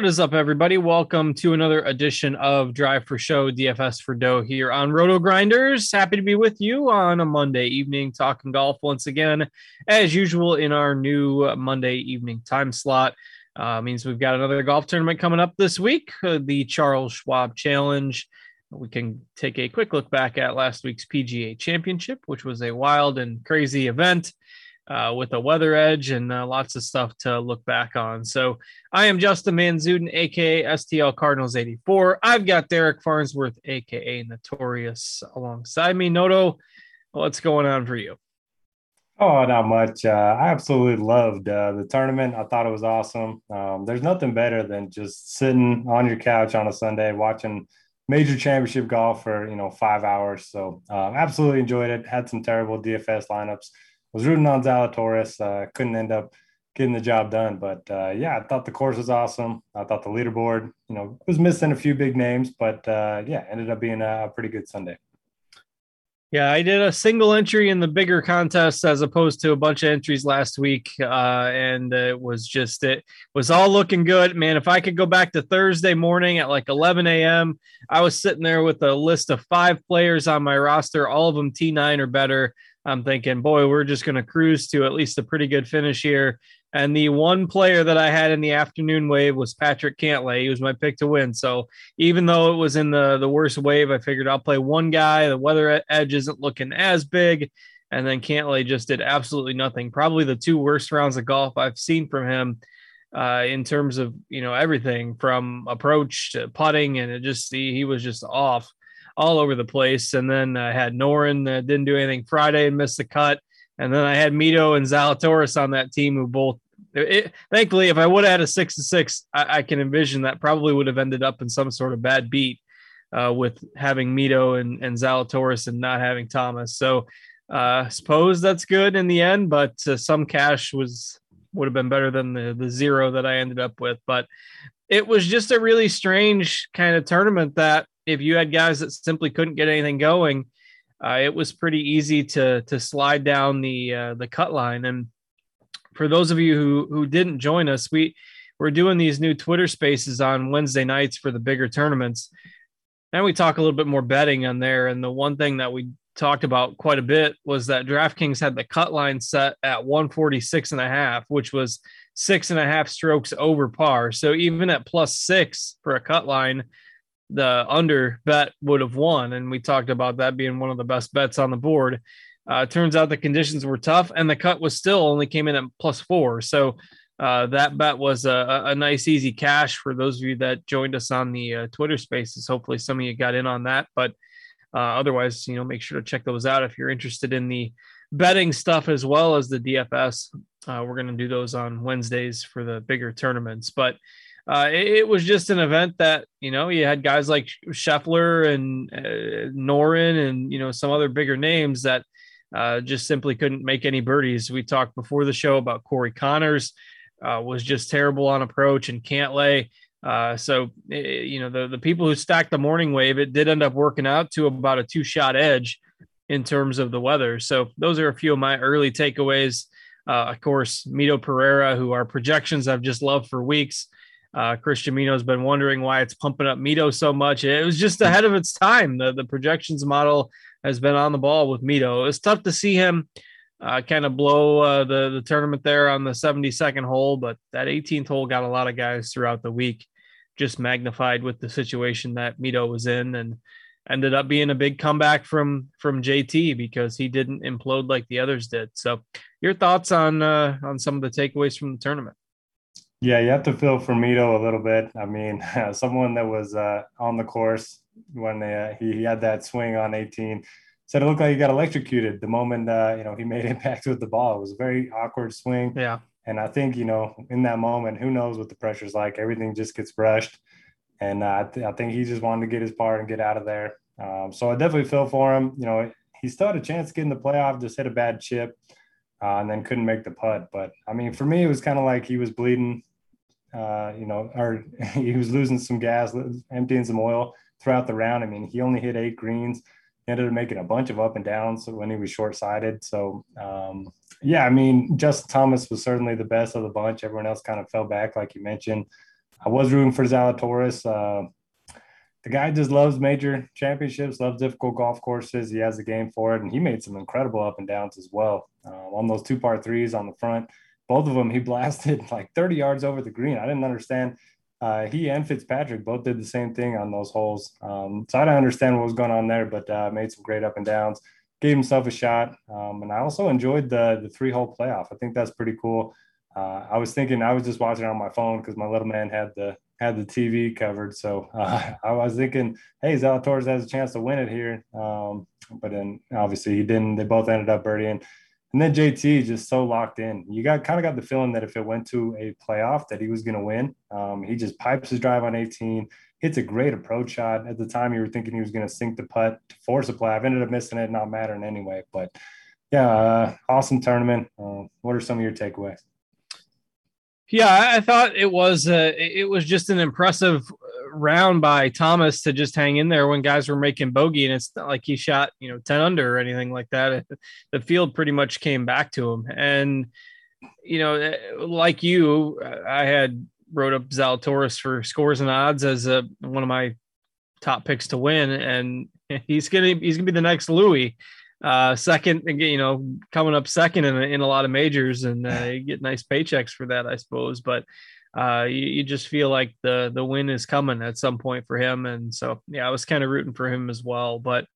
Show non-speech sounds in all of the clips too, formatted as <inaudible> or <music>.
What is up, everybody? Welcome to another edition of Drive for Show DFS for Dough here on Roto Grinders. Happy to be with you on a Monday evening talking golf once again, as usual, in our new Monday evening time slot. Uh, means we've got another golf tournament coming up this week, uh, the Charles Schwab Challenge. We can take a quick look back at last week's PGA Championship, which was a wild and crazy event uh, with a weather edge and uh, lots of stuff to look back on. So I am Justin Mensinger, aka STL Cardinals 84. I've got Derek Farnsworth, aka Notorious, alongside me. Noto, what's going on for you? Oh, not much. Uh, I absolutely loved uh, the tournament. I thought it was awesome. Um, there's nothing better than just sitting on your couch on a Sunday watching major championship golf for you know five hours. So uh, absolutely enjoyed it. Had some terrible DFS lineups. Was rooting on Zalatoris. Uh, couldn't end up getting the job done, but uh, yeah, I thought the course was awesome. I thought the leaderboard, you know, was missing a few big names, but uh, yeah, ended up being a, a pretty good Sunday. Yeah, I did a single entry in the bigger contest as opposed to a bunch of entries last week, uh, and it was just it was all looking good, man. If I could go back to Thursday morning at like 11 a.m., I was sitting there with a list of five players on my roster, all of them T9 or better. I'm thinking, boy, we're just going to cruise to at least a pretty good finish here. And the one player that I had in the afternoon wave was Patrick Cantlay. He was my pick to win. So even though it was in the the worst wave, I figured I'll play one guy. The weather edge isn't looking as big, and then Cantlay just did absolutely nothing. Probably the two worst rounds of golf I've seen from him uh, in terms of you know everything from approach to putting, and it just he, he was just off all over the place. And then I had Noren that didn't do anything Friday and missed the cut. And then I had Mito and Zalatoris on that team who both. It, thankfully, if I would have had a six to six, I, I, can envision that probably would have ended up in some sort of bad beat uh, with having Mito and, and Zalatoris and not having Thomas. So uh, suppose that's good in the end, but uh, some cash was would have been better than the the zero that I ended up with. But it was just a really strange kind of tournament that if you had guys that simply couldn't get anything going, uh, it was pretty easy to to slide down the uh, the cut line. And for those of you who who didn't join us, we we're doing these new Twitter Spaces on Wednesday nights for the bigger tournaments, and we talk a little bit more betting on there. And the one thing that we talked about quite a bit was that DraftKings had the cut line set at 146 and a half, which was six and a half strokes over par. So even at plus six for a cut line, the under bet would have won. And we talked about that being one of the best bets on the board. Uh, turns out the conditions were tough and the cut was still only came in at plus four. So uh, that bet was a, a, nice, easy cash for those of you that joined us on the uh, Twitter spaces. Hopefully, some of you got in on that. But uh, otherwise, you know, make sure to check those out if you're interested in the betting stuff as well as the DFS. Uh, we're going to do those on Wednesdays for the bigger tournaments. But uh, it, it, was just an event that you know you had guys like Scheffler and uh, Noren and you know some other bigger names that uh, just simply couldn't make any birdies. We talked before the show about Corey Conners uh, was just terrible on approach and Cantlay. Uh, so eh, you know the the people who stacked the morning wave, it did end up working out to about a two shot edge in terms of the weather. So those are a few of my early takeaways. Uh, of course, Mito Pereira, who our projections I've just loved for weeks. Uh, Christian Mino's been wondering why it's pumping up Mito so much. It was just ahead of its time. The the projections model has been on the ball with Mito. It's tough to see him uh, kind of blow uh, the the tournament there on the 72nd hole, but that 18th hole got a lot of guys throughout the week, just magnified with the situation that Mito was in, and ended up being a big comeback from from JT because he didn't implode like the others did. So, your thoughts on uh, on some of the takeaways from the tournament? Yeah, you have to feel for Mito a little bit. I mean, <laughs> someone that was uh, on the course when they, uh, he, he had that swing on 18 said it looked like he got electrocuted the moment uh, you know he <laughs> made impact with the ball. It was a very awkward swing. Yeah. And I think you know in that moment, who knows what the pressure's like? Everything just gets brushed, and uh, I, th- I, think he just wanted to get his part and get out of there. Um, so I definitely feel for him. You know, he still had a chance to get in the playoff, just hit a bad chip, uh, and then couldn't make the putt. But I mean, for me, it was kind of like he was bleeding. Uh, you know, or <laughs> he was losing some gas, emptying some oil throughout the round. I mean, he only hit eight greens ended up making a bunch of up and downs when he was short sighted. So, um, yeah, I mean, Justin Thomas was certainly the best of the bunch. Everyone else kind of fell back, like you mentioned. I was rooting for Zalatoris. Uh, the guy just loves major championships, loves difficult golf courses. He has a game for it, and he made some incredible up and downs as well. Uh, on those two par threes on the front, both of them he blasted <laughs> like 30 yards over the green. I didn't understand uh, he and Fitzpatrick both did the same thing on those holes. Um, so I don't understand what was going on there, but uh, made some great up and downs, gave himself a shot. Um, and I also enjoyed the, the three hole playoff. I think that's pretty cool. Uh, I was thinking I was just watching on my phone because my little man had the had the TV covered. So uh, <laughs> I was thinking, hey, Zalatoris has a chance to win it here. Um, but then obviously he didn't. They both ended up birdieing. And then JT just so locked in. You got kind of got the feeling that if it went to a playoff, that he was going to win. Um, he just pipes his drive on 18, hits a great approach shot. At the time, you were thinking he was going to sink the putt to force a play. I've ended up missing it, not mattering anyway. But yeah, uh, awesome tournament. Uh, what are some of your takeaways? Yeah, I thought it was uh, it was just an impressive round by Thomas to just hang in there when guys were making bogey, and it's not like he shot you know ten under or anything like that. The field pretty much came back to him, and you know, eh, like you, I had wrote up Zalatoris for scores and odds as a, one of my top picks to win, and <laughs> he's gonna he's gonna be the next Louis. Uh, second, you know, coming up second in a, in a lot of majors, and uh, <sighs> you get nice paychecks for that, I suppose. But uh, you, you, just feel like the the win is coming at some point for him, and so yeah, I was kind of rooting for him as well. But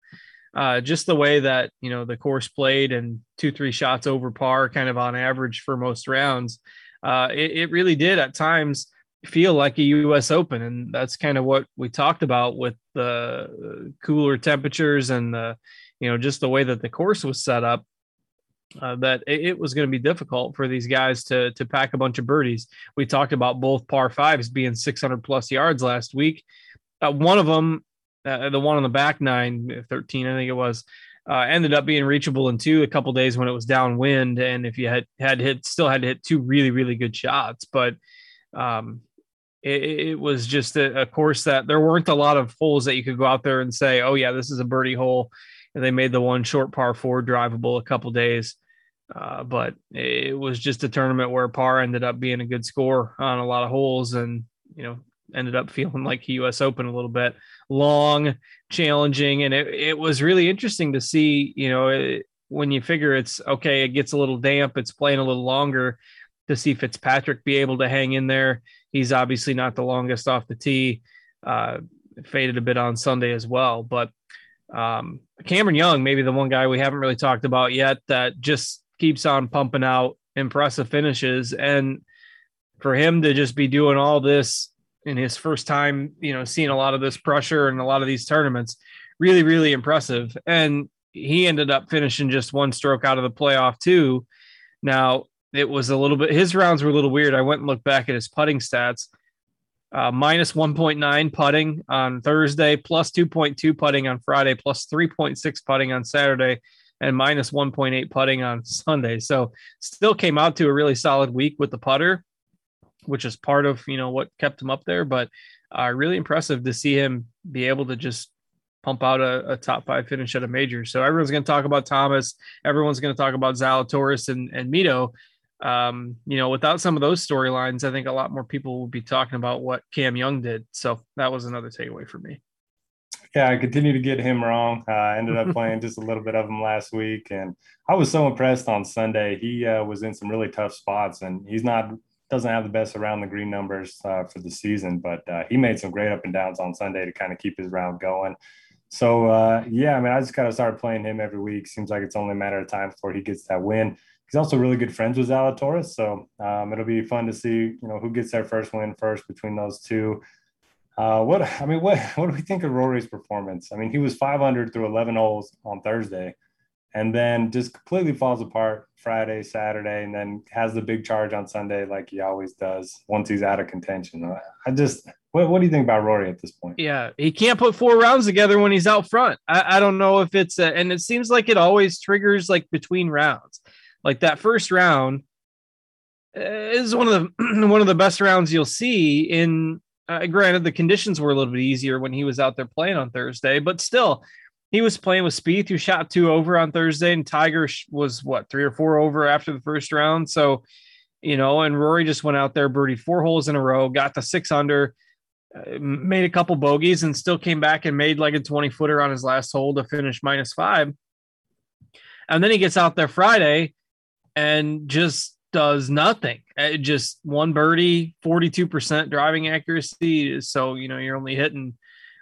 uh, just the way that you know the course played and two three shots over par, kind of on average for most rounds, uh, it, it really did at times feel like a U.S. Open, and that's kind of what we talked about with the cooler temperatures and the you know just the way that the course was set up uh, that it, was going to be difficult for these guys to to pack a bunch of birdies. We talked about both par fives being 600 plus yards last week. Uh, one of them, uh, the one on the back nine, 13, I think it was, uh, ended up being reachable in two a couple days when it was downwind, and if you had had hit, still had to hit two really really good shots, but. Um, it, it was just a, a course that there weren't a lot of holes that you could go out there and say, "Oh yeah, this is a birdie hole." And they made the one short par four drivable a couple days. Uh, but it was just a tournament where par ended up being a good score on a lot of holes and, you know, ended up <laughs> feeling like US Open a little bit long, challenging. And it, it was really interesting to see, you know, it, when you figure it's okay, it gets a little damp, it's playing a little longer to see Fitzpatrick be able to hang in there. He's obviously not the longest off the tee, uh, faded a bit on Sunday as well. But um, Cameron Young, maybe the one guy we haven't really talked about yet that just keeps on pumping out impressive finishes. And for him to just be doing all this in his first time, you know, seeing a lot of this pressure and a lot of these tournaments, really, really impressive. And he ended up finishing just one stroke out of the playoff, too. Now, it was a little bit, his rounds were a little weird. I went and looked back at his putting stats. Uh, minus 1.9 putting on Thursday, plus 2.2 putting on Friday, plus 3.6 putting on Saturday, and minus 1.8 putting on <laughs> Sunday. So still came out to a really solid week with the putter. which is part of you know what kept him up there. But uh, really impressive to see him be able to just pump out a, a top five finish at a major. So everyone's going to talk about Thomas. Everyone's going to talk about Zalatoris and and Mito. Um, you know, without some of those storylines, I think a lot more people will be talking about what Cam Young did. So that was another takeaway for me. Yeah, I continue to get him wrong. Uh, I ended up <laughs> playing just a little bit of him last week, and I was so impressed on Sunday. He uh, was in some really tough spots, and he's not doesn't have the best around the green numbers uh, for the season, but uh, he made some great up and downs on Sunday to kind of keep his round going. So uh, yeah, I mean, I just kind of started playing him every week. Seems like it's only a matter of time before he gets that win. He's also really good friends with Zalatoris, so um, it'll be fun to see you know who gets their first win first between those two. Uh, what I mean, what <laughs> what do we think of Rory's performance? I mean, he was 500 through 11 holes on Thursday, and then just completely falls apart Friday, Saturday, and then has the big charge on Sunday like he always does once he's out of contention. I just what, what do you think about Rory at this point? Yeah, he can't put four rounds together when he's out front. I, I don't know if it's a, and it seems like it always triggers like between rounds, like that first round is one of the <clears throat> one of the best rounds you'll see in uh, granted, the conditions were a little bit easier when he was out there playing on Thursday, but still, he was playing with Spieth, who shot two over on Thursday, and Tiger was what three or four over after the first round. So, you know, and Rory just went out there, birdie four holes in a row, got the six under, uh, made a couple bogeys, and still came back and made like a 20 footer on his last hole to finish minus five. And then he gets out there Friday and just does nothing. It just one birdie, 42% driving accuracy. So, you know, you're only hitting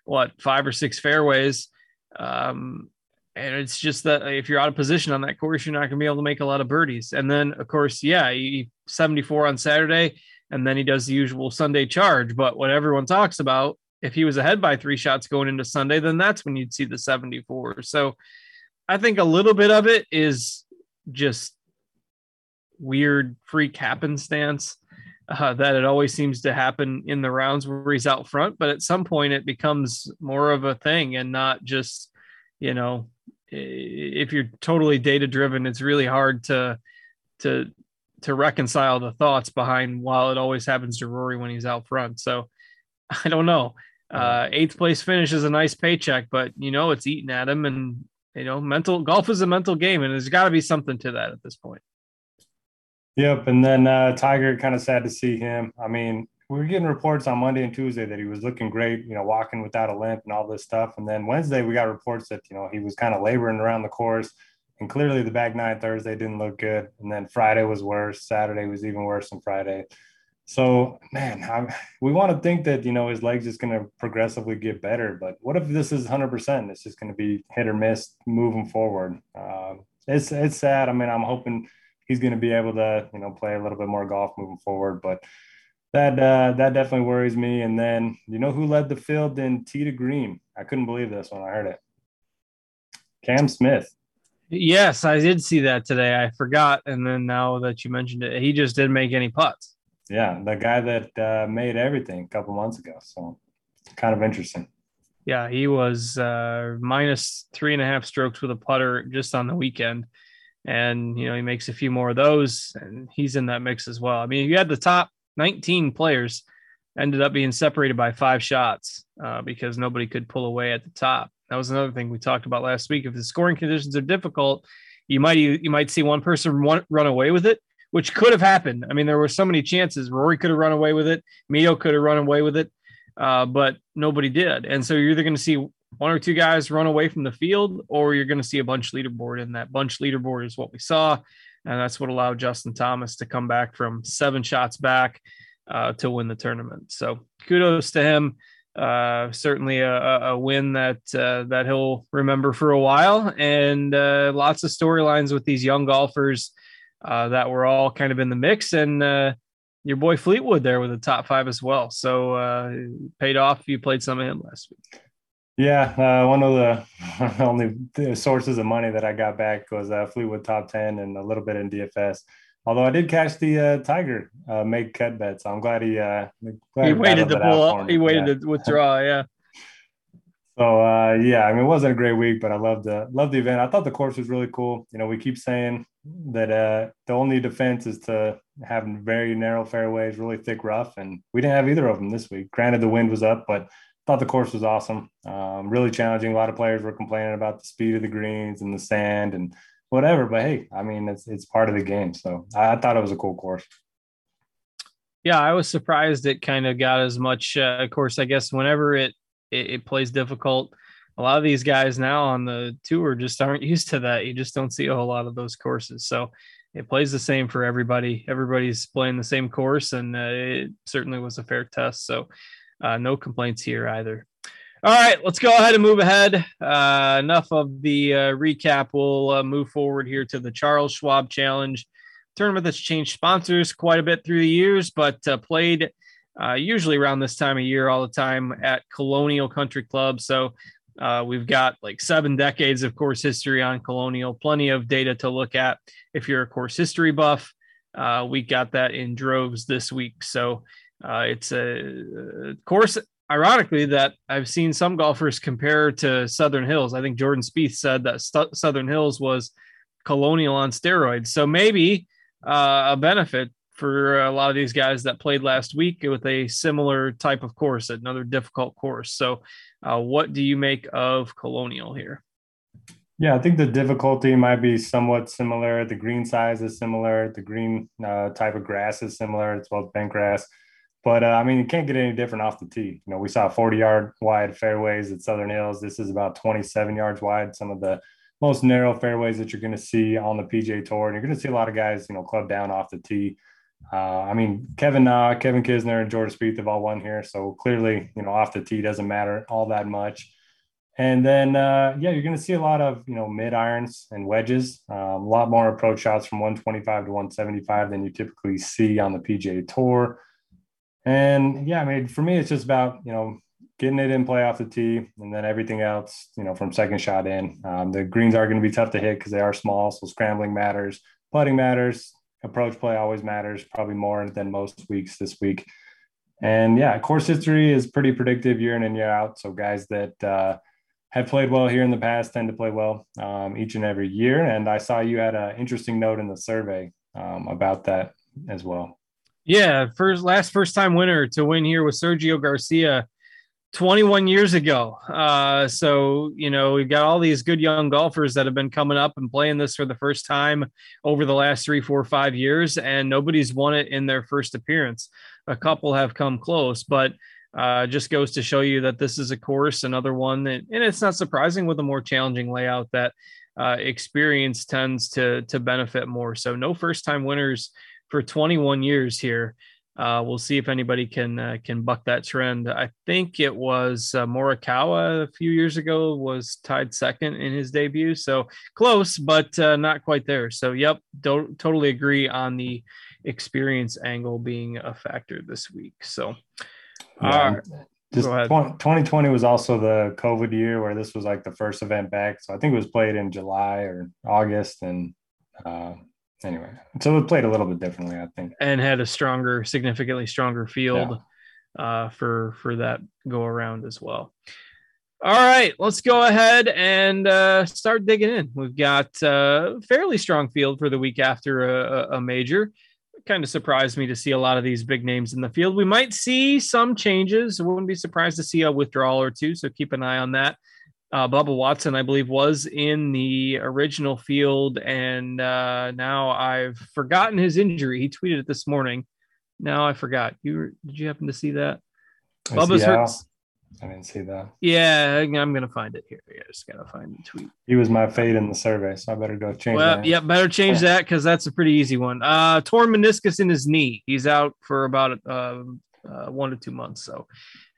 what five or six fairways. Um, and it's just that if you're out of position on that course, you're not going to be able to make a lot of birdies. And then, of course, yeah, he 74 on Saturday, and then he does the usual Sunday charge. But what everyone talks about, if he was ahead by three shots going into Sunday, then that's when you'd see the 74. So I think a little bit of it is just weird freak happenstance uh, that it always seems to happen in the rounds where he's out front. But at some point, it becomes more of a thing and not just, you know, if you're totally data driven, it's really hard to to to reconcile the thoughts behind while it always happens to Rory when he's out front. So <laughs> I don't know. Uh, eighth place finish is a nice paycheck, but you know it's eating at him, and you know mental golf is a mental game, and there's got to be something to that at this point. Yep. And then uh, Tiger, kind of sad to see him. I mean, we were getting reports on Monday and Tuesday that he was looking great, you know, walking without a limp and all this stuff. And then Wednesday, we got reports that, you know, he was kind of laboring around the course. And clearly the back nine Thursday didn't look good. And then Friday was worse. Saturday was even worse than Friday. So, man, I, we want to think that, you know, his leg's just going to progressively get better. But what if this is 100%? It's just going to be hit or miss moving forward. Uh, it's, it's sad. I mean, I'm hoping – he's going to be able to, you know, play a little bit more golf moving forward. But that uh, that definitely worries me. And then you know who led the field in tee to green? I couldn't believe this when I heard it. Cam Smith. Yes, I did see that today. I forgot, and then now that you mentioned it, he just didn't make any putts. Yeah, the guy that uh, made everything a couple months ago. So kind of interesting. Yeah, he was uh, minus three and a half strokes with a putter just on the weekend and you know he makes a few more of those and he's in that mix as well. I mean you had the top 19 players ended up being separated by five shots uh, because nobody could pull away at the top. That was another thing we talked about last week. If the scoring conditions are difficult you might you might see one person run, away with it which could have happened. I mean there were so many chances. Rory could have run away with it. Mito could have run away with it. Uh, but nobody did. And so you're either going to see one or two guys run away from the field, or you're going to see a bunch leaderboard. And that bunch leaderboard is what we saw. And that's what allowed Justin Thomas to come back from seven shots back uh, to win the tournament. So kudos to him. Uh, certainly a, a, win that uh, that he'll remember for a while, and uh, lots of storylines with these young golfers uh, that were all kind of in the mix. And uh, your boy Fleetwood there with the top five as well. So paid off. If you played some of him last week. Yeah, uh, one of the <laughs> only sources of money that I got back was uh, Fleetwood top ten and a little bit in DFS. Although I did catch the uh, Tiger uh, make cut bet, so I'm glad he uh, glad he waited to pull up. He waited yeah. to withdraw. Yeah. <laughs> So uh, yeah, I mean, it wasn't a great week, but I loved the loved the event. I thought the course was really cool. You know, we keep saying that uh, the only defense is to have very narrow fairways, really thick rough, and we didn't have either of them this week. Granted, the wind was up, but thought the course was awesome. Um, really challenging. A lot of players were complaining about the speed of the greens and the sand and whatever. But hey, I mean, it's it's part of the game. So I, I thought it was a cool course. Yeah, I was surprised it kind of got as much. Uh, of course, I guess whenever it, it it plays difficult, a lot of these guys now on the tour just aren't <laughs> used to that. You just don't see a whole lot of those courses. So it plays the same for everybody. Everybody's playing the same course, and uh, it certainly was a fair test. So uh, no complaints here either. All right, let's go ahead and move ahead. Uh, enough of the uh, recap. We'll uh, move forward here to the Charles Schwab Challenge tournament that's changed sponsors quite a bit through the years, but uh, played uh, usually around this time of year all the time at Colonial Country Club. So uh, we've got like seven decades of course history on Colonial, plenty of data to look at. If you're a course history buff, we got that in droves this week. So uh, it's a course, ironically, that I've seen some golfers compare to Southern Hills. I think Jordan Spieth said that St- Southern Hills was Colonial on steroids. So maybe uh, a benefit for a lot of these guys that played last week with a similar type of course, another difficult course. So, uh, what do you make of Colonial here? Yeah, I think the difficulty might be somewhat similar. The green size is similar. The green uh, type of grass is similar. It's both bent grass. But uh, I mean, you can't get any different off the tee. You know, we saw 40 yard wide fairways at Southern Hills. This is about 27 yards wide. Some of the most narrow fairways that you're going to see on the PGA Tour. And you're going to see a lot of guys, you know, club down off the tee. Uh, I mean, Kevin Na, Kevin Kisner, and Jordan Spieth have all won here. So clearly, you know, off the tee doesn't matter all that much. And then, uh, yeah, you're going to see a lot of, you know, mid irons and wedges, um, a lot more approach shots from 125 to 175 than you typically see on the PGA Tour. And yeah, I mean, for me, it's just about, you know, getting it in play off the tee and then everything else, you know, from second shot in. Um, the greens are going to be tough to hit because they are small. So scrambling matters, putting matters, approach play always matters, probably more than most weeks this week. And yeah, course history is pretty predictive year in and year out. So guys that uh, have played well here in the past tend to play well um, each and every year. And I saw you had an interesting note in the survey um, about that as well. Yeah, first last first time winner to win here with Sergio Garcia 21 years ago. Uh, so, you know, we've got all these good young golfers that have been coming up and playing this for the first time over the last three, four, five years, and nobody's won it in their first appearance. A couple have come close, but uh, just goes to show you that this is a course, another one that, and it's not surprising with a more challenging layout that uh, experience tends to to benefit more. So, no first time winners for 21 years here. Uh, we'll see if anybody can uh, can buck that trend. I think it was uh, Morikawa a few years ago was tied second in his debut, so close, but uh, not quite there. So, yep, don't totally agree on the experience angle being a factor this week. So, yeah, just 2020 was also the COVID year where this was like the first event back. So I think it was played in July or August, and uh, anyway, so it played a little bit differently, I think, and had a stronger, significantly stronger field yeah. uh, for for that go around as well. All right, let's go ahead and uh, start digging in. We've got a uh, fairly strong field for the week after a, a major. kind of surprised me to see a lot of these big names in the field. We might see some changes. I wouldn't be surprised to see a withdrawal or two. So keep an eye on that uh, Bubba Watson, I believe, was in the original field, and uh, now I've forgotten his injury. He tweeted it this morning. Now I forgot. You did you happen to see that? Bubba's hurt. I didn't see that. Yeah, I'm gonna find it here. I just gotta find the tweet. He was my fade in the survey, so I better go change. Well, that. yeah, better change <laughs> that because that's a pretty easy one. Uh, torn meniscus in his knee. He's out for about uh, uh, one to two months. So,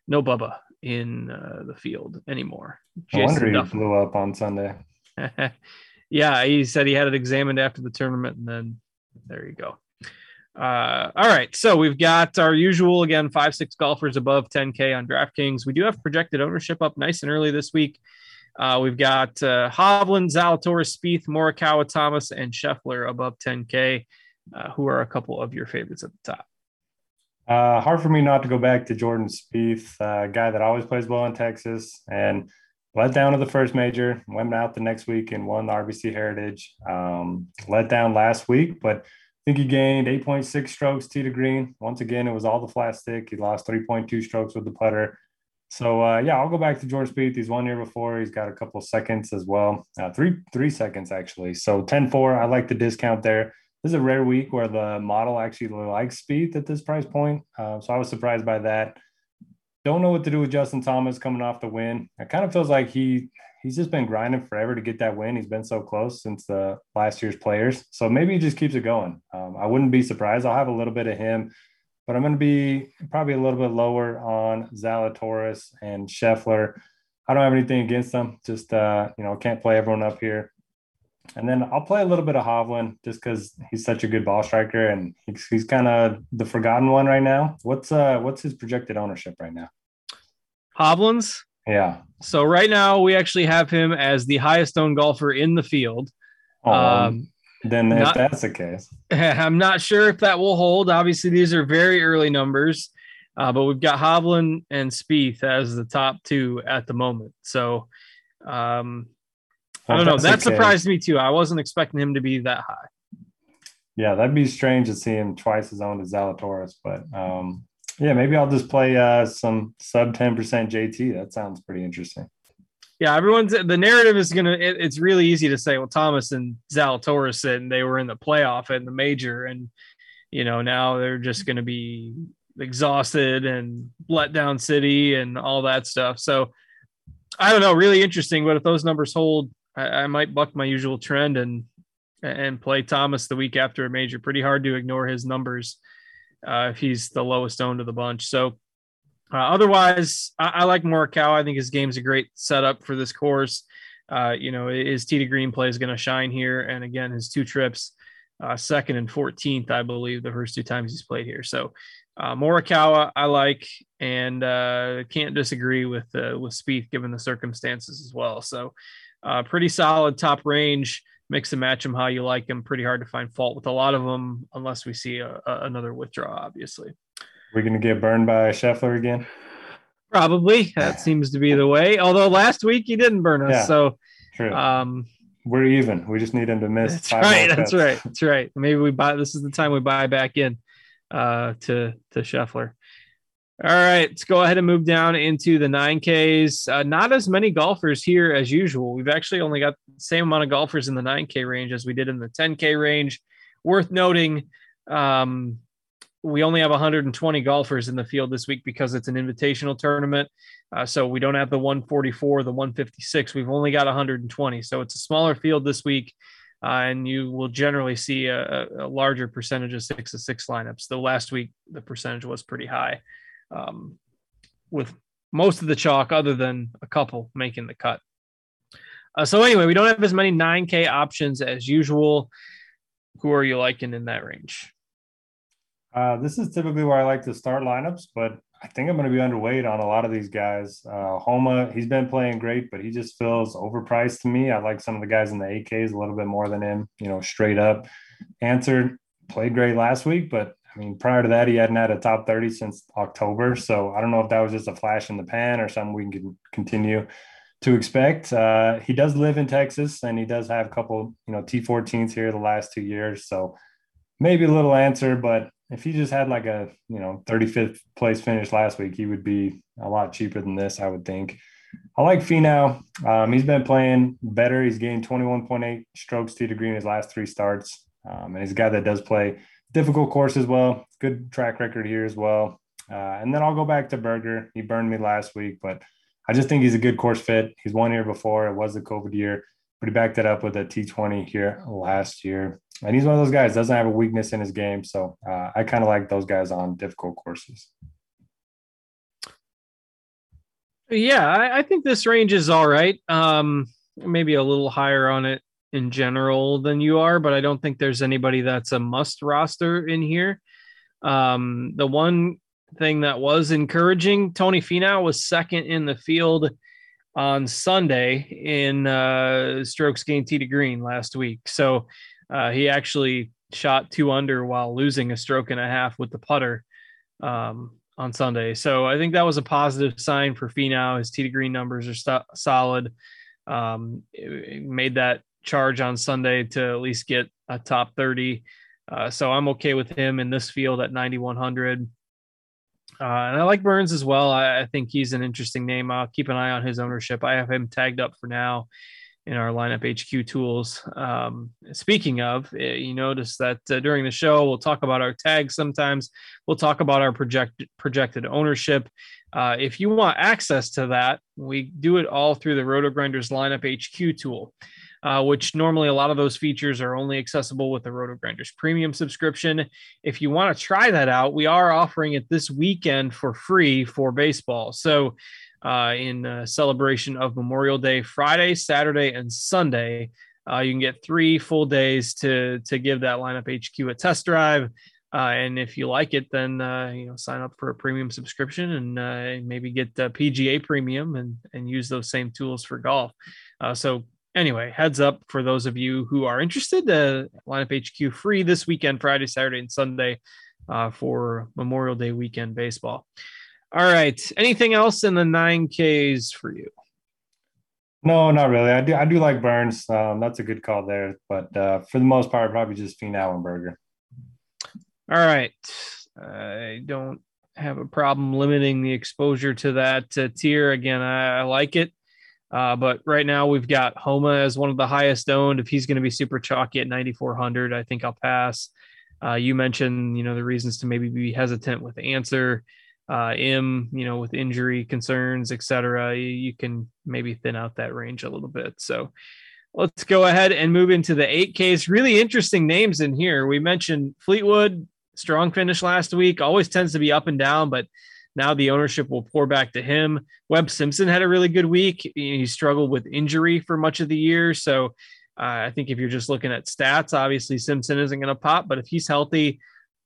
no Bubba in uh, the field anymore. I wonder he blew up on Sunday. <laughs> yeah, he said he had it examined after the tournament, and then there you go. Uh, all right, so we've got our usual again five six golfers above 10k on DraftKings. We do have projected ownership up nice and early this week. Uh, we've got uh, Hovland, Zalatoris, Spieth, Morikawa, Thomas, and Scheffler above 10k, uh, who are a couple of your favorites at the top. Uh, hard for me not to go back to Jordan Spieth, a uh, guy that always plays well in Texas and let down to the first major, went out the next week and won the RBC Heritage. Um, let down last week, but think he gained 8.6 strokes tee to green. Once again, it was all the flat stick. He lost 3.2 strokes with the putter. So uh, yeah, I'll go back to Jordan Spieth. He's one year before. He's got a couple seconds as well, uh, three three seconds actually. So 10-4, I like the discount there. This is a rare week where the model actually likes Spieth at this price point. Uh, so I was surprised by that. Don't know what to do with Justin Thomas coming off the win. It kind of feels like he he's just been grinding forever to get that win. He's been so close since the last year's players. So maybe he just keeps it going. Um, I wouldn't be surprised. I'll have a little bit of him, but I'm going to be probably a little bit lower on Zalatoris and Scheffler. I don't have anything against them. Just, uh, you know, can't play everyone up here. And then I'll play a little bit of Hovland just because he's such a good ball striker and he's, he's kind of the forgotten one right now. What's uh what's his projected ownership right now? Hovland's yeah. So right now we actually have him as the highest owned golfer in the field. Oh, um, then if not, that's the case, <laughs> I'm not sure if that will hold. Obviously, these are very early numbers, uh, but we've got Hovland and Spieth as the top two at the moment. So um, I don't know. That surprised me too. I wasn't expecting him to be that high. Yeah, that'd be strange to see him twice as owned as Zalatoris, but um, yeah, maybe I'll just play uh, some sub 10% JT. That sounds pretty interesting. Yeah, everyone's the narrative is gonna. It, it's really easy to say, well, Thomas and Zalatoris and they were in the playoff and the major, and you know now they're just going to be exhausted and let down city and all that stuff. So I don't know, really interesting. But if those numbers hold, I, I might buck my usual trend and and play Thomas the week after a major. Pretty hard to ignore his numbers uh, if he's the lowest owned of the bunch. So uh, otherwise, I, I, like Morikawa. I think his game's a great setup for this course. Uh, you know, his tee to green play is going to shine here, and again, his two trips, uh, second and 14th, I believe, the first two times he's played here. So uh, Morikawa, I like, and uh, can't disagree with uh, with Spieth given the circumstances as well. So uh, pretty solid top range mix and match them how you like them. Pretty hard to find fault with a lot of them, unless we see a, a, another withdraw. Obviously, we're going to get burned by Scheffler again. Probably that seems to be the way. Although last week he didn't burn us, yeah, so true. Um, we're even. We just need him to miss. That's right. That's right. That's right. Maybe we buy. This is the time we buy back in uh, to to Scheffler. All right, let's go ahead and move down into the 9Ks. Uh, not as many golfers here as usual. We've actually only got the same amount of golfers in the 9K range as we did in the 10K range. Worth noting, um, we only have 120 golfers in the field this week because it's an invitational tournament. Uh, so we don't have the 144, the 156. We've only got 120. So it's a smaller field this week. Uh, and you will generally see a, a larger percentage of six to six lineups. The last week, the percentage was pretty high um, with most of the chalk, other than a couple making the cut. Uh, so anyway, we don't have as many 9K options as usual. Who are you liking in that range? Uh, this is typically where I like to start lineups, but I think I'm going to be underweight on a lot of these guys. Uh, Homa, he's been playing great, but he just feels overpriced to me. I like some of the guys in the AKs a little bit more than him, you know, straight up. Ancer played great last week, but I mean, prior to that, he hadn't had a top 30 since October. So I don't know if that was just a flash in the pan or something we can continue to expect. Uh, he does live in Texas and he does have a couple, you know, T14s here the last two years. So maybe a little Ancer, but if he just had like a, you know, 35th place finish last week, he would be a lot cheaper than this, I would think. I like Finau. Um, he's been playing better. He's gained 21.8 strokes to degree in his last three starts. Um, and he's a guy that does play difficult course as well. Good track record here as well. Uh, and then I'll go back to Berger. He burned me last week, but I just think he's a good course fit. He's one year before. It was the COVID year, but he backed it up with a T20 here last year. And he's one of those guys doesn't have a weakness in his game. So uh, I kind of like those guys on difficult courses. Yeah, I, I, think this range is all right. Um, maybe a little higher on it in general than you are, but I don't think there's anybody that's a must roster in here. Um, the one thing that was encouraging, Tony Finau was second in the field on Sunday in uh, strokes gained tee to green last week. So uh, he actually shot two under while losing a stroke and a half with the putter um, on Sunday. So I think that was a positive sign for Finau. His tee to green numbers are st- solid. Um, made that charge on Sunday to at least get a top 30. Uh, so I'm okay with him in this field at 9,100. Uh, and I like Burns as well. I, I, think he's an interesting name. I'll keep an eye on his ownership. I have him tagged up for now in our lineup HQ tools. Um, speaking of, eh, you notice that uh, during the show, we'll talk about our tags sometimes. We'll talk about our project, projected ownership. Uh, if you want access to that, we do it all through the RotoGrinders lineup HQ tool uh, which normally a lot of those features are only accessible with the RotoGrinders premium subscription. If you want to try that out, we are offering it this weekend for free for baseball. So, uh, in uh, celebration of Memorial Day, Friday, Saturday, and Sunday, uh, you can get three full days to to give that lineup HQ a test drive. Uh, and if you like it, then uh, you know sign up for a premium subscription and maybe get PGA premium and and use those same tools for golf. So anyway, heads up for those of you who are interested. Uh, lineup HQ free this weekend, Friday, Saturday, and Sunday uh, for Memorial Day weekend baseball. All right. Anything else in the nine Ks for you? No, not really. I do. I do like Burns. Um, that's a good call there, but uh, for the most part, probably just Finau and Berger. All right. I don't have a problem limiting the exposure to that uh, tier. Again, I, I like it. Uh, but right now we've got Homa as one of the highest owned. If he's going to be super chalky at 9,400, I think I'll pass. Uh, you mentioned, you know, the reasons to maybe be hesitant with Ancer. uh, M, you know, with injury concerns, etc. You, can maybe thin out that range a little bit. So let's go ahead and move into the 8Ks. Really interesting names in here. We mentioned Fleetwood, strong finish last week, always tends to be up and down, but now the ownership will pour back to him. Webb Simpson had a really good week. He struggled with injury for much of the year. So uh, I think if you're just looking at stats, obviously Simpson isn't going to pop, but if he's healthy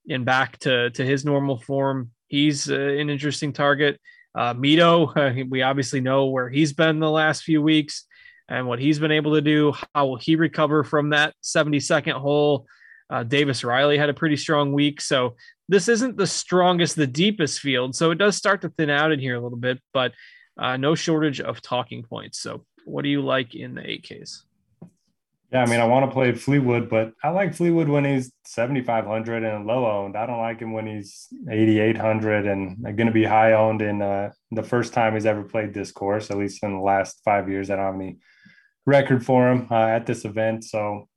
and back to, to his normal form, he's uh, an interesting target. Uh, Mito, uh, <laughs> we obviously know where he's been the last few weeks and what he's been able to do. How will he recover from that 72nd hole? Uh, Davis Riley had a pretty strong week. So this isn't the strongest, the deepest field. So it does start to thin out in here a little bit, but uh, no shortage of talking points. So what do you like in the 8Ks? Yeah, I mean, I want to play Fleetwood, but I like Fleetwood when he's 7,500 and low owned. I don't like him when he's 8,800 and going to be high owned in uh, the first time he's ever played this course, at least in the last five years. I don't have any record for him uh, at this event. So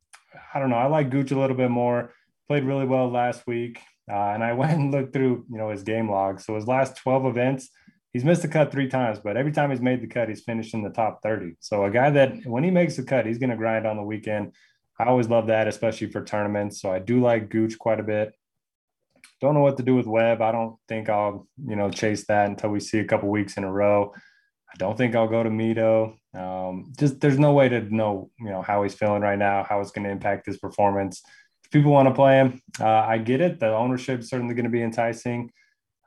I don't know. I like Gooch a little bit more. Played really well last week. Uh, and I <laughs> went and looked through, you know, his game log. So his last 12 events, he's missed the cut three times, but every time he's made the cut, he's finished in the top 30. So a guy that when he makes the cut, he's going to grind on the weekend. I always love that, especially for tournaments. So I do like Gooch quite a bit. Don't know what to do with Webb. I don't think I'll, you know, chase that until we see a couple weeks in a row. I don't think I'll go to Mito. Um, just there's no way to know, you know, how he's feeling right now, how it's going to impact his performance people want to play him, uh, I get it. The ownership is certainly going to be enticing.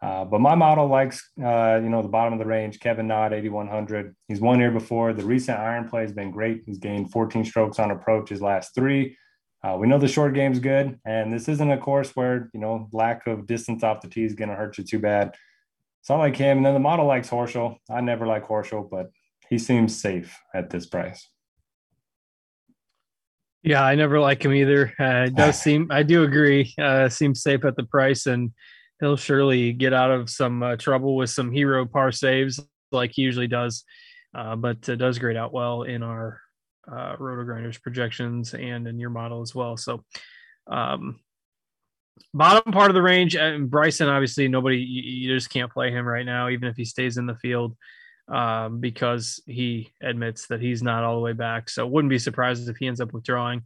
Uh, but my model likes, uh, you know, the bottom of the range, Kevin Na, 8,100. He's won here before. The recent iron play has been great. He's gained 14 strokes on approach his last three. Uh, we know the short game's good, and this isn't a course where, you know, lack of distance off the tee is going to hurt you too bad. So I like him. And then the model likes Horschel. I never like Horschel, but he seems safe at this price. Yeah, I never like him either. Uh, it does seem, I do agree, uh, seems safe at the price, and he'll surely get out of some uh, trouble with some hero par saves like he usually does. Uh, but it does grade out well in our uh, RotoGrinders projections and in your model as well. So, um, bottom part of the range, and Bryson, obviously, nobody, you, you just can't play him right now, even if he stays in the field um, because he admits that he's not all the way back. So wouldn't be surprised if he ends up withdrawing.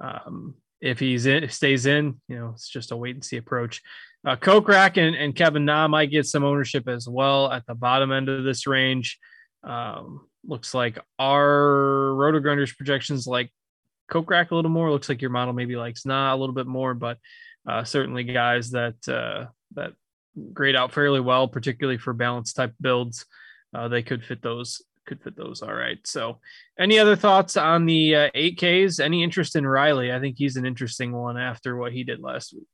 Um, if he's in, stays in, you know, it's just a wait and see approach. Uh, Kokrak and, and Kevin Na might get some ownership as well at the bottom end of this range. Um, looks like our RotoGrinders projections like Kokrak a little more. Looks like your model maybe likes Na a little bit more, but uh, certainly guys that uh, that grade out fairly well, particularly for balanced type builds uh, they could fit those could fit those all right. So, any other thoughts on the uh, 8Ks? Any interest in Riley? I think he's an interesting one after what he did last week.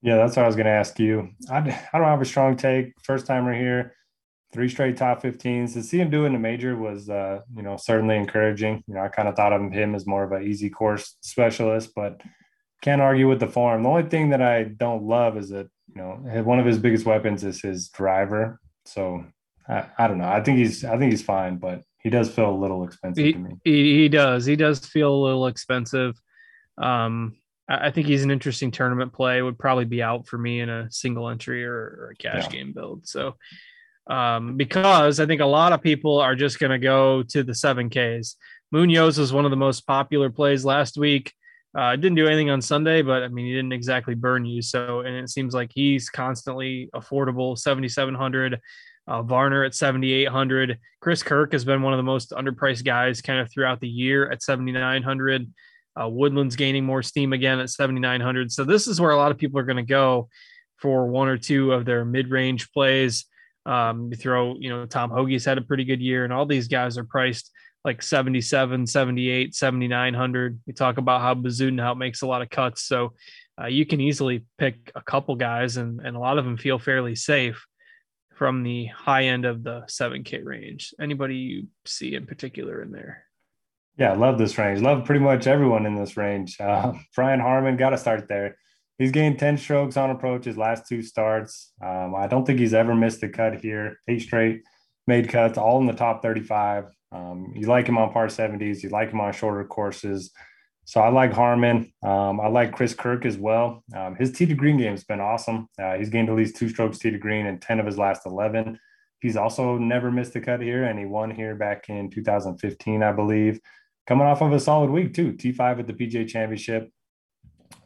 Yeah, that's what I was going to ask you. I, I don't have a strong take. First timer here, three straight top 15s. To see him do in the major was, uh, you know, certainly encouraging. You know, I kind of thought of him as more of an easy course specialist, but can't argue with the form. The only thing that I don't love is that you know one of his biggest weapons is his driver. So I, I don't know. I think he's I think he's fine, but he does feel a little expensive he, to me. He, he does. He does feel a little expensive. Um, I, I think he's an interesting tournament play. Would probably be out for me in a single entry or, or a cash yeah. game build. So um, because I think a lot of people are just going to go to the seven Ks. Munoz was one of the most popular plays last week. Uh, didn't do anything on Sunday, but I mean, he didn't exactly burn you. So, and it seems like he's constantly affordable 7,700. Uh, Varner at 7,800. Chris Kirk has been one of the most underpriced guys kind of throughout the year at 7,900. Uh, Woodland's gaining more steam again at 7,900. So, this is where a lot of people are going to go for one or two of their mid range plays. Um, you throw, you know, Tom Hoge's had a pretty good year, and all these guys are priced like 77, 78, 7900. We talk about how Bezuidenhout makes a lot of cuts. So uh, you can easily pick a couple guys, and, and a lot of them feel fairly safe from the high end of the 7K range. Anybody you see in particular in there? Yeah, love this range. Love pretty much everyone in this range. Uh, <laughs> Brian Harman got to start there. He's gained 10 strokes on approach his last two starts. Um, I don't think he's ever missed a cut here. Eight straight made cuts, all in the top 35. Um, you like him on par 70s, you like him on shorter courses. So I like Harman. Um, I like Chris Kirk as well. Um, his tee to green game has been awesome. Uh, he's gained at least two strokes tee to green in 10 of his last 11. He's also never missed a cut here, and he won here back in 2015, I believe. Coming off of a solid week, too. T5 at the PGA Championship.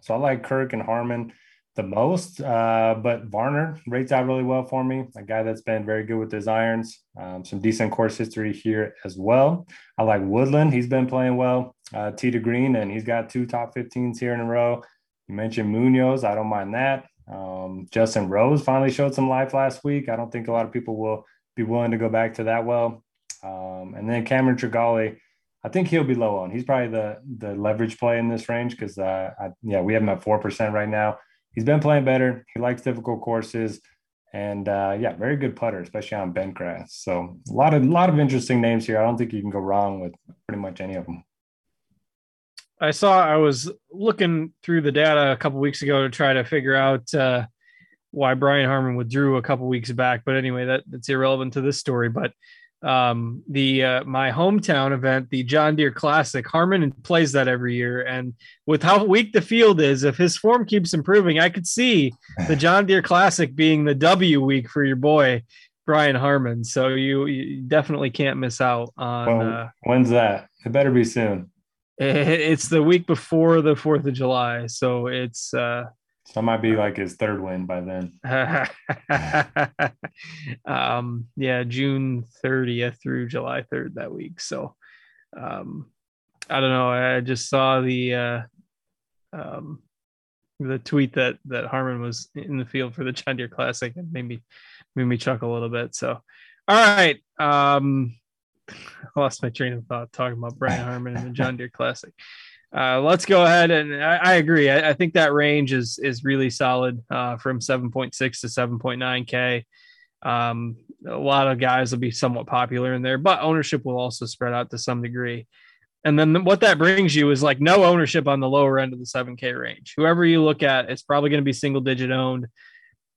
So I like Kirk and Harman the most, uh, but Varner rates out really well for me. A guy that's been very good with his irons, um, some decent course history here as well. I like Woodland. He's been playing well, uh, T to green, and he's got two top 15s here in a row. You mentioned Munoz. I don't mind that. Um, Justin Rose finally showed some life last week. I don't think a lot of people will be willing to go back to that well. Um, and then Cameron Tringale, I think he'll be low on. He's probably the the leverage play in this range because uh, yeah, we have him at four percent right now he's been playing better. He likes difficult courses, and uh, yeah, very good putter, especially on bent grass. So a lot of a lot of interesting names here. I don't think you can go wrong with pretty much any of them. I saw I was looking through the data a couple weeks ago to try to figure out uh, why Brian Harman withdrew a couple weeks back. But anyway, that that's irrelevant to this story. But um, the uh, my hometown event, the John Deere Classic. Harman plays that every year, and with how weak the field is, if his form keeps improving, I could see the <laughs> John Deere Classic being the W week for your boy Brian Harman. So you, you definitely can't miss out on. Well, uh, when's that? It better be soon. <laughs> It's the week before the Fourth of July, so it's uh, so might be like his third win by then. <laughs> um, yeah, June 30th through July 3rd that week. So um, I don't know. I just saw the uh, um, the tweet that that Harman was in the field for the John Deere Classic and made me made me chuckle a little bit. So all right. Um, I lost my train of thought talking about Brian Harman and the John Deere Classic uh, let's go ahead and I, I agree. I, I, think that range is is really solid uh, from 7.6 to 7.9k. Um, a lot of guys will be somewhat popular in there, but ownership will also spread out to some degree. And then what that brings you is like no ownership on the lower end of the 7K range. Whoever you look at, it's probably going to be single digit owned,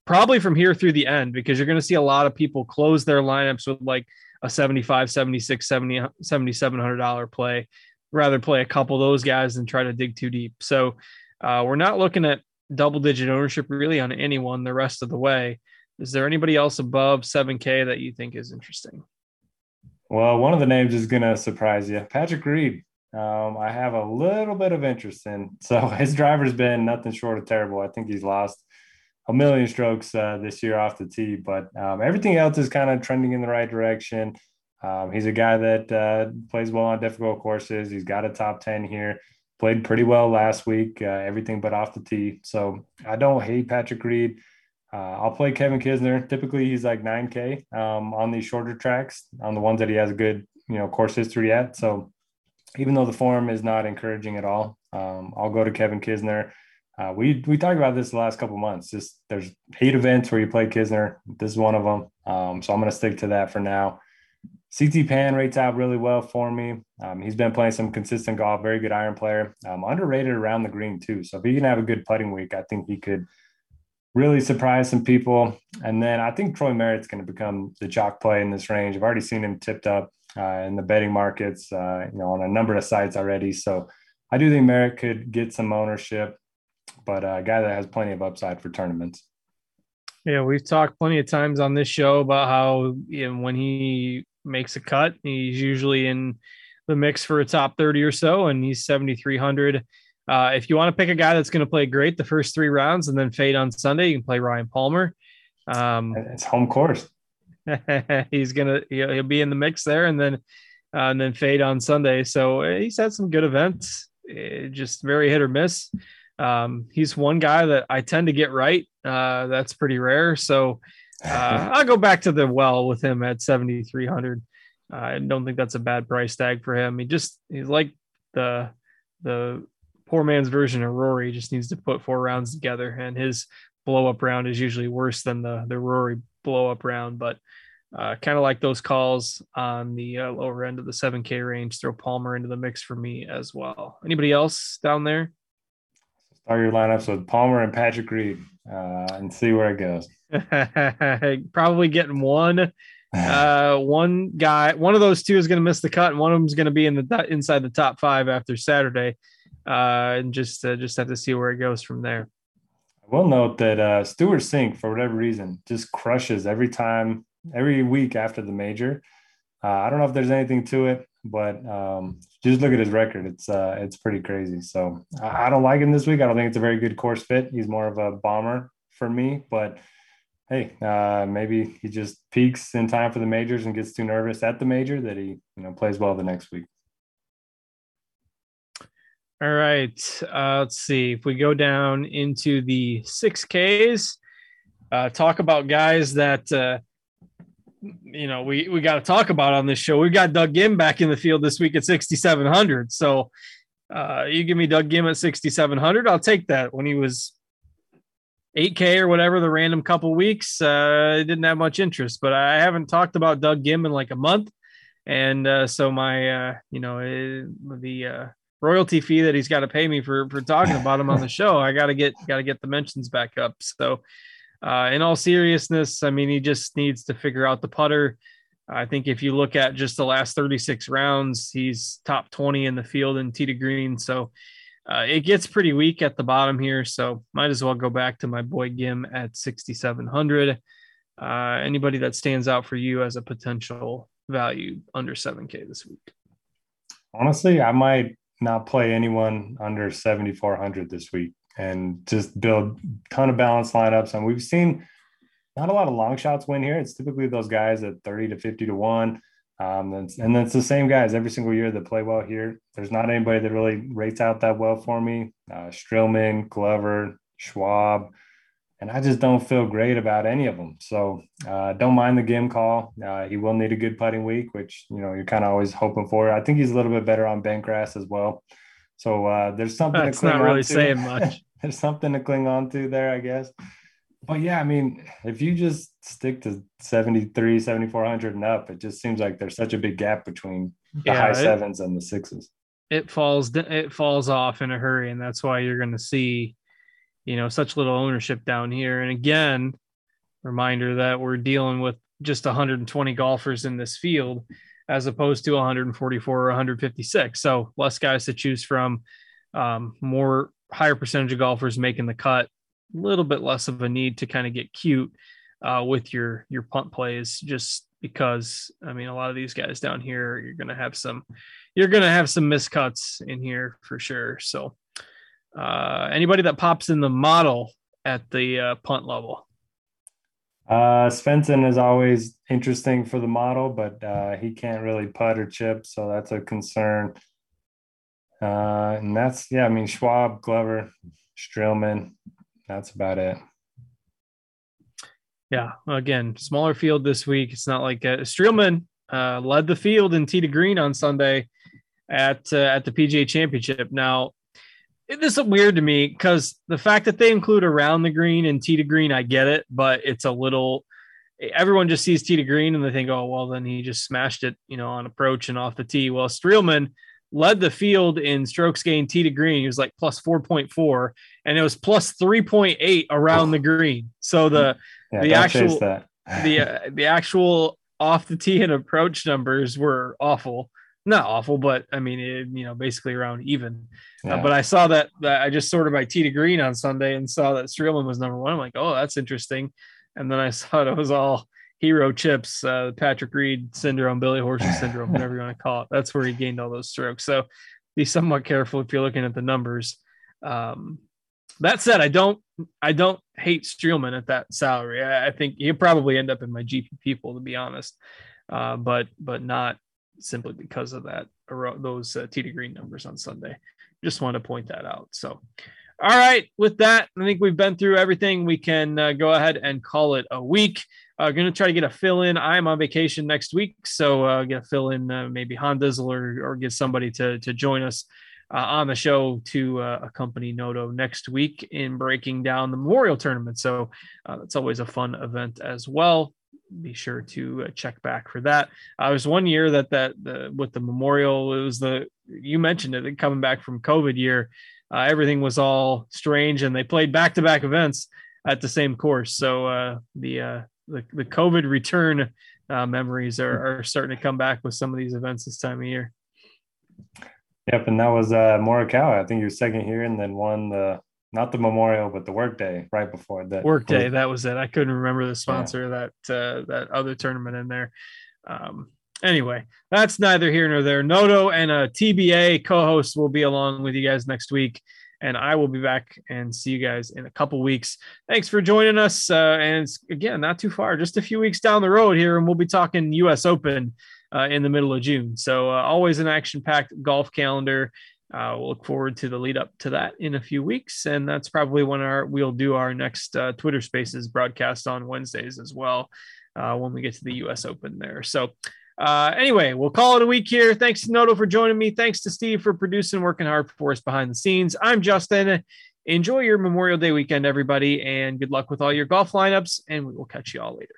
probably from here through the end, because you're going to see a lot of people close their lineups with like a 75, 76, 70, $7,700 play rather play a couple of those guys than try to dig too deep. So uh, we're not looking at double digit ownership really on anyone the rest of the way. Is there anybody else above 7K that you think is interesting? Well, one of the names is going to surprise you Patrick Reed. Um, I have a little bit of interest in. So <laughs> his driver's been nothing short of terrible. I think he's lost a million strokes uh, this year off the tee, but um, everything else is kind of trending in the right direction. Um, he's a guy that uh, plays well on difficult courses. He's got a top 10 here. Played pretty well last week, uh, everything but off the tee. So I don't hate Patrick Reed. Uh, I'll play Kevin Kisner. Typically, he's like 9K um, on these shorter tracks, on the ones that he has a good, you know, course history at. So even though the form is not encouraging at all, um, I'll go to Kevin Kisner. Uh, we we talked about this the last couple months. Just there's eight events where you play Kisner. This is one of them. Um, so I'm going to stick to that for now. CT Pan rates out really well for me. Um, he's been playing some consistent golf, very good iron player, um, underrated around the green too. So if he can have a good putting week, I think he could really surprise some people. And then I think Troy Merritt's going to become the chalk play in this range. I've already seen him tipped up uh, in the betting markets, uh, you know, on a number of sites already. So I do think Merritt could get some ownership, but a guy that has plenty of upside for tournaments. Yeah, we've talked plenty of times on this show about how you know, when he makes a cut, he's usually in the mix for a top 30 or so, and he's 7,300. Uh, if you want to pick a guy that's going to play great the first three rounds and then fade on Sunday, you can play Ryan Palmer. Um, it's home course. <laughs> he's gonna he'll, he'll, be in the mix there, and then uh, and then fade on Sunday. So uh, he's had some good events, uh, just very hit or miss. Um, he's one guy that I tend to get right. Uh, that's pretty rare. So <laughs> uh, I'll go back to the well with him at 7,300. I don't think that's a bad price tag for him. He just, he's like the, the poor man's version of Rory. He just needs to put four rounds together and his blow up round is usually worse than the, the Rory blow up round, but uh, kind of like those calls on the uh, lower end of the 7K range. Throw Palmer into the mix for me as well. Anybody else down there? Start your lineups with Palmer and Patrick Reed uh, and see where it goes. <laughs> Probably getting one. Uh, <laughs> one guy, one of those two is going to miss the cut, and one of them is going to be in the inside the top five after Saturday. Uh, and just uh, just have to see where it goes from there. I will note that uh, Stewart Cink, for whatever reason, just crushes every time, every week after the major. Uh, I don't know if there's anything to it, but um, just look at his record. It's uh, it's pretty crazy. So I, I don't like him this week. I don't think it's a very good course fit. He's more of a bomber for me, but hey, uh, maybe he just peaks in time for the majors and gets too nervous at the major that he you know plays well the next week. All right, uh, let's see if we go down into the six Ks. Uh, talk about guys that uh, you know we we got to talk about on this show. We've got Doug Ghim back in the field this week at 6700. So uh, you give me Doug Ghim at 6700, I'll take that. When he was 8K or whatever, the random couple weeks, uh, didn't have much interest. But I haven't talked about Doug Ghim in like a month, and uh, so my uh, you know eh, the uh, royalty fee that he's got to pay me for for talking about him on the show, I got to get got to get the mentions back up. So. Uh, in all seriousness, I mean, he just needs to figure out the putter. I think if you look at just the last 36 rounds, he's top 20 in the field in tee to green. So uh, it gets pretty weak at the bottom here, so might as well go back to my boy Ghim at 6,700. Uh, anybody that stands out for you as a potential value under 7K this week? Honestly, I might not play anyone under 7,400 this week and just build ton of balanced lineups. And we've seen not a lot of long shots win here. It's typically those guys at 30 to 50 to 1. Um, and, and it's the same guys every single year that play well here. There's not anybody that really rates out that well for me. Uh, Streelman, Glover, Schwab, and I just don't feel great about any of them. So uh, don't mind the Ghim call. Uh, he will need a good putting week, which you know you're kind of always hoping for. I think he's a little bit better on bent grass as well. So uh, there's something. That's not really saying <laughs> much. there's something to cling on to there, I guess but yeah, I mean, if you just stick to 73, 7400 and up, it just seems like there's such a big gap between the yeah, high sevens and the sixes. It falls it falls off in a hurry, and that's why you're going to see, you know, such little ownership down here. And again, reminder that we're dealing with just 120 golfers in this field, as opposed to 144 or 156. So less guys to choose from, um, more higher percentage of golfers making the cut a little bit less of a need to kind of get cute uh, with your your punt plays, just because I mean a lot of these guys down here, you're gonna have some you're gonna have some miscuts in here for sure. So uh, anybody that pops in the model at the uh, punt level. Uh, Svensson is always interesting for the model, but uh, he can't really putt or chip, so that's a concern. Uh, and that's yeah, I mean Schwab, Glover, Streelman, that's about it. Yeah. Again, smaller field this week. It's not like uh, Streelman uh, led the field in tee to green on Sunday at uh, at the PGA Championship. Now, this is weird to me because the fact that they include around the green and tee to green, I get it, but it's a little everyone just sees tee to green and they think, oh, well, then he just smashed it, you know, on approach and off the tee. Well, Streelman led the field in strokes gained tee to green. He was like plus 4.4 and it was plus 3.8 around the green. So the, Yeah, the actual, the, uh, the actual off the tee and approach numbers were awful. Not awful, but I mean, it, you know, basically around even. Uh, but I saw that, that I just sorted by tee to green on Sunday and saw that Streelman was number one. I'm like, oh, that's interesting. And then I <laughs> saw it was all hero chips, uh, Patrick Reed syndrome, Billy Horschel syndrome, whatever you want to <laughs> call it. That's where he gained all those strokes. So be somewhat careful if you're looking at the numbers. Um, that said, I don't, I don't hate Streelman at that salary. I, I think he'll probably end up in my GPP pool, to be honest. Uh, but, but not simply because of that, those uh, T to green numbers on Sunday. Just want to point that out. So, all right, with that, I think we've been through everything. We can uh, go ahead and call it a week. Uh, going to try to get a fill in. I'm on vacation next week, so uh, get a fill in, uh, maybe Honda's or or get somebody to to join us uh, on the show to uh, accompany Noto next week in breaking down the Memorial Tournament. So uh, that's always a fun event as well. Be sure to uh, check back for that. I was one year that that the, with the Memorial, it was the you mentioned it coming back from COVID year. Uh, everything was all strange, and they played back to back events at the same course. So uh, the uh, the the COVID return uh, memories are, are starting to come back with some of these events this time of year. Yep, and that was uh, Morikawa. I think he was second here, and then won the not the Memorial, but the Workday right before that. Workday, that was it. I couldn't remember the sponsor of that uh, that other tournament in there. Um, anyway, that's neither here nor there. Noto and a TBA co-host will be along with you guys next week, and I will be back and see you guys in a couple weeks. Thanks for joining us, uh, and it's again not too far, just a few weeks down the road here, and we'll be talking U.S. Open uh, in the middle of June. So uh, always an action-packed golf calendar. Uh, we'll look forward to the lead up to that in a few weeks, and that's probably when our we'll do our next uh, Twitter Spaces broadcast on Wednesdays as well uh, when we get to the U.S. Open there. So. Uh, anyway, we'll call it a week here. Thanks to Noto for joining me. Thanks to Steve for producing, working hard for us behind the scenes. I'm Justin. Enjoy your Memorial Day weekend, everybody, and good luck with all your golf lineups. And we will catch you all later.